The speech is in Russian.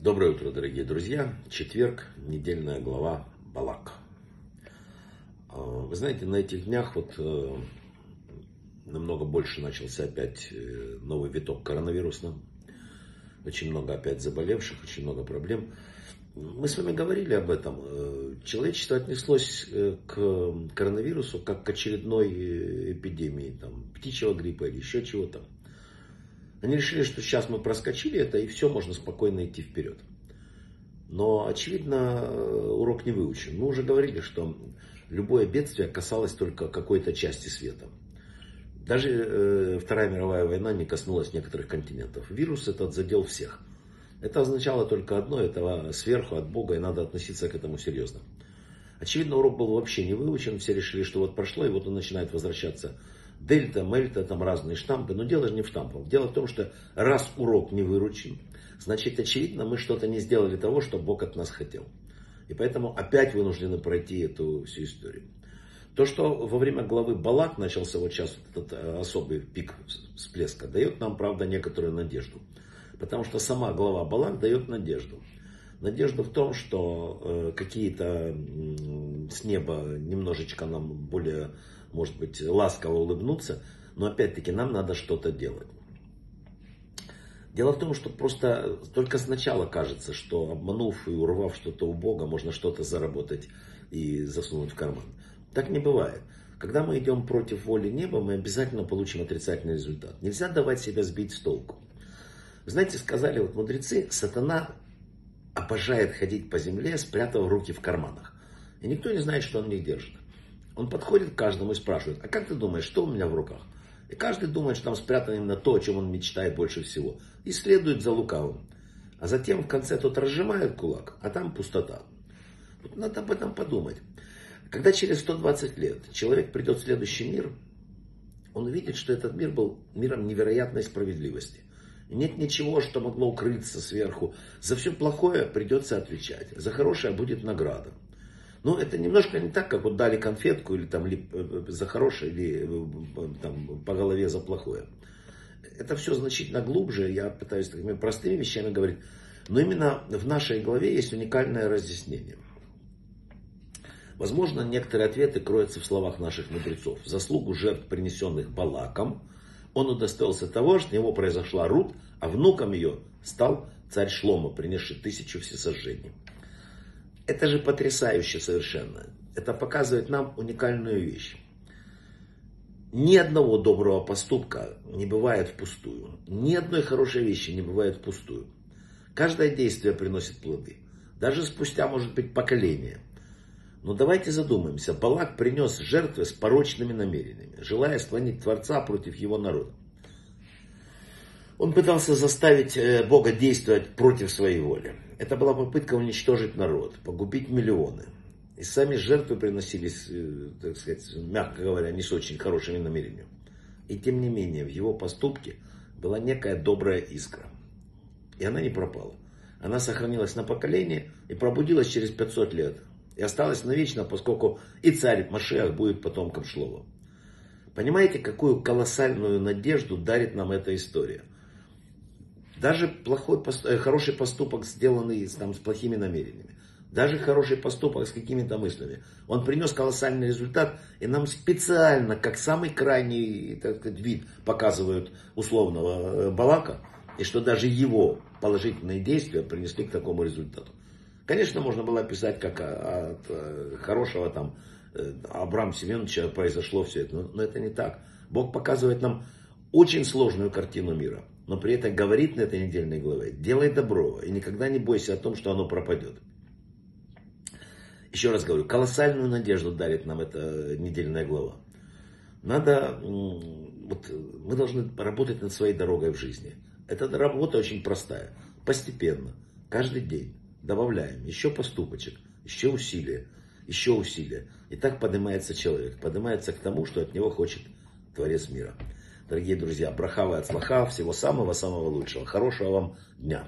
Доброе утро, дорогие друзья. Четверг, недельная глава Балак. А, вы знаете, на этих днях вот э, намного больше начался опять э, новый виток коронавирусный. Очень много опять заболевших, очень много проблем. Мы с вами говорили об этом. Э, человечество отнеслось к коронавирусу как к очередной эпидемии, там, птичьего гриппа или еще чего-то. Они решили, что сейчас мы проскочили это, и все, можно спокойно идти вперед. Но, очевидно, урок не выучен. Мы уже говорили, что любое бедствие касалось только какой-то части света. Даже э, Вторая мировая война не коснулась некоторых континентов. Вирус этот задел всех. Это означало только одно, это сверху от Бога, и надо относиться к этому серьезно. Очевидно, урок был вообще не выучен, все решили, что вот прошло, и вот он начинает возвращаться дельта, мельта, там разные штампы. Но дело же не в штампах. Дело в том, что раз урок не выручен, значит, очевидно, мы что-то не сделали того, что Бог от нас хотел. И поэтому опять вынуждены пройти эту всю историю. То, что во время главы Балак начался вот сейчас этот э, особый пик всплеска, дает нам, правда, некоторую надежду. Потому что сама глава Балак дает надежду. Надежда в том, что э, какие-то с неба немножечко нам более может быть, ласково улыбнуться, но опять-таки нам надо что-то делать. Дело в том, что просто только сначала кажется, что обманув и урвав что-то у Бога, можно что-то заработать и засунуть в карман. Так не бывает. Когда мы идем против воли неба, мы обязательно получим отрицательный результат. Нельзя давать себя сбить с толку. знаете, сказали вот мудрецы, сатана обожает ходить по земле, спрятав руки в карманах. И никто не знает, что он в них держит. Он подходит к каждому и спрашивает, а как ты думаешь, что у меня в руках? И каждый думает, что там спрятано именно то, о чем он мечтает больше всего. И следует за лукавым. А затем в конце тот разжимает кулак, а там пустота. Вот надо об этом подумать. Когда через 120 лет человек придет в следующий мир, он увидит, что этот мир был миром невероятной справедливости. Нет ничего, что могло укрыться сверху. За все плохое придется отвечать. За хорошее будет награда. Ну, это немножко не так, как вот дали конфетку или там или э, за хорошее, или э, там, по голове за плохое. Это все значительно глубже, я пытаюсь такими простыми вещами говорить. Но именно в нашей голове есть уникальное разъяснение. Возможно, некоторые ответы кроются в словах наших мудрецов. Заслугу жертв, принесенных Балаком, он удостоился того, что у него произошла Рут, а внуком ее стал царь Шлома, принесший тысячу всесожжений. Это же потрясающе совершенно. Это показывает нам уникальную вещь. Ни одного доброго поступка не бывает впустую. Ни одной хорошей вещи не бывает впустую. Каждое действие приносит плоды. Даже спустя, может быть, поколение. Но давайте задумаемся. Балак принес жертвы с порочными намерениями, желая склонить Творца против его народа. Он пытался заставить э, Бога действовать против своей воли. Это была попытка уничтожить народ, погубить миллионы. И сами жертвы приносились, э, так сказать, мягко говоря, не с очень хорошими намерениями. И тем не менее, в его поступке была некая добрая искра. И она не пропала. Она сохранилась на поколение и пробудилась через 500 лет. И осталась навечно, поскольку и царь Машиах будет потомком Шлова. Понимаете, какую колоссальную надежду дарит нам эта история – даже плохой, э, хороший поступок, сделанный там, с плохими намерениями. Даже хороший поступок с какими-то мыслями. Он принес колоссальный результат, и нам специально, как самый крайний так сказать, вид, показывают условного э, Балака, и что даже его положительные действия принесли к такому результату. Конечно, можно было описать, как от э, хорошего там Абрама Семеновича произошло все это, но это не так. Бог показывает нам очень сложную картину мира но при этом говорит на этой недельной главе, делай добро и никогда не бойся о том, что оно пропадет. Еще раз говорю, колоссальную надежду дарит нам эта недельная глава. Надо, вот, мы должны работать над своей дорогой в жизни. Эта работа очень простая, постепенно, каждый день добавляем еще поступочек, еще усилия, еще усилия. И так поднимается человек, поднимается к тому, что от него хочет Творец мира. Дорогие друзья, брахава от слаха, всего самого-самого лучшего. Хорошего вам дня.